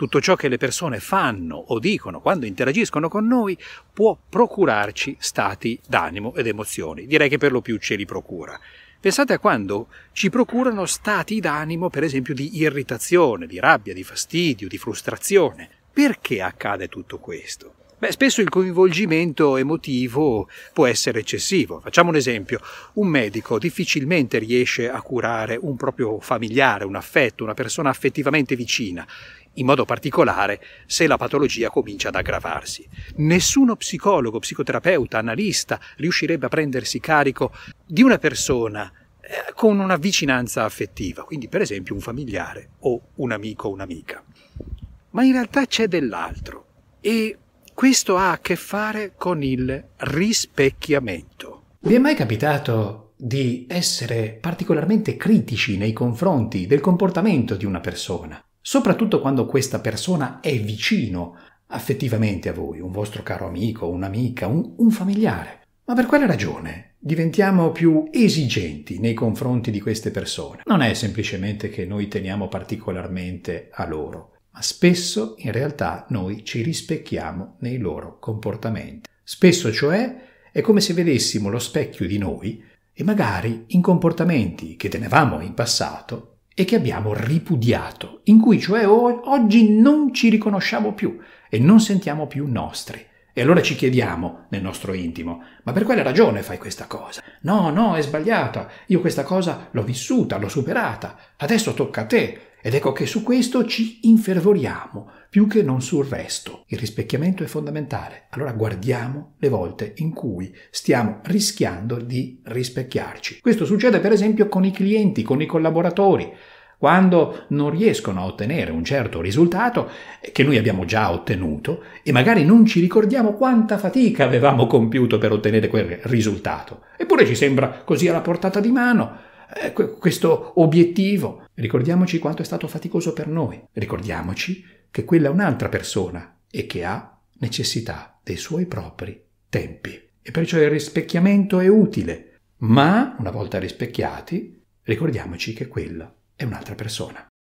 tutto ciò che le persone fanno o dicono quando interagiscono con noi può procurarci stati d'animo ed emozioni. Direi che per lo più ce li procura. Pensate a quando ci procurano stati d'animo, per esempio, di irritazione, di rabbia, di fastidio, di frustrazione. Perché accade tutto questo? Beh, spesso il coinvolgimento emotivo può essere eccessivo. Facciamo un esempio. Un medico difficilmente riesce a curare un proprio familiare, un affetto, una persona affettivamente vicina, in modo particolare se la patologia comincia ad aggravarsi. Nessuno psicologo, psicoterapeuta, analista riuscirebbe a prendersi carico di una persona eh, con una vicinanza affettiva, quindi per esempio un familiare o un amico o un'amica. Ma in realtà c'è dell'altro e questo ha a che fare con il rispecchiamento. Vi è mai capitato di essere particolarmente critici nei confronti del comportamento di una persona, soprattutto quando questa persona è vicino affettivamente a voi, un vostro caro amico, un'amica, un, un familiare? Ma per quale ragione diventiamo più esigenti nei confronti di queste persone? Non è semplicemente che noi teniamo particolarmente a loro, ma spesso in realtà noi ci rispecchiamo nei loro comportamenti. Spesso cioè è come se vedessimo lo specchio di noi e magari in comportamenti che tenevamo in passato e che abbiamo ripudiato, in cui cioè oggi non ci riconosciamo più e non sentiamo più nostri. E allora ci chiediamo nel nostro intimo, ma per quale ragione fai questa cosa? No, no, è sbagliata, io questa cosa l'ho vissuta, l'ho superata, adesso tocca a te, ed ecco che su questo ci infervoriamo più che non sul resto. Il rispecchiamento è fondamentale. Allora guardiamo le volte in cui stiamo rischiando di rispecchiarci. Questo succede per esempio con i clienti, con i collaboratori. Quando non riescono a ottenere un certo risultato che noi abbiamo già ottenuto e magari non ci ricordiamo quanta fatica avevamo compiuto per ottenere quel risultato. Eppure ci sembra così alla portata di mano eh, questo obiettivo. Ricordiamoci quanto è stato faticoso per noi. Ricordiamoci che quella è un'altra persona e che ha necessità dei suoi propri tempi. E perciò il rispecchiamento è utile. Ma, una volta rispecchiati, ricordiamoci che quella è un'altra persona.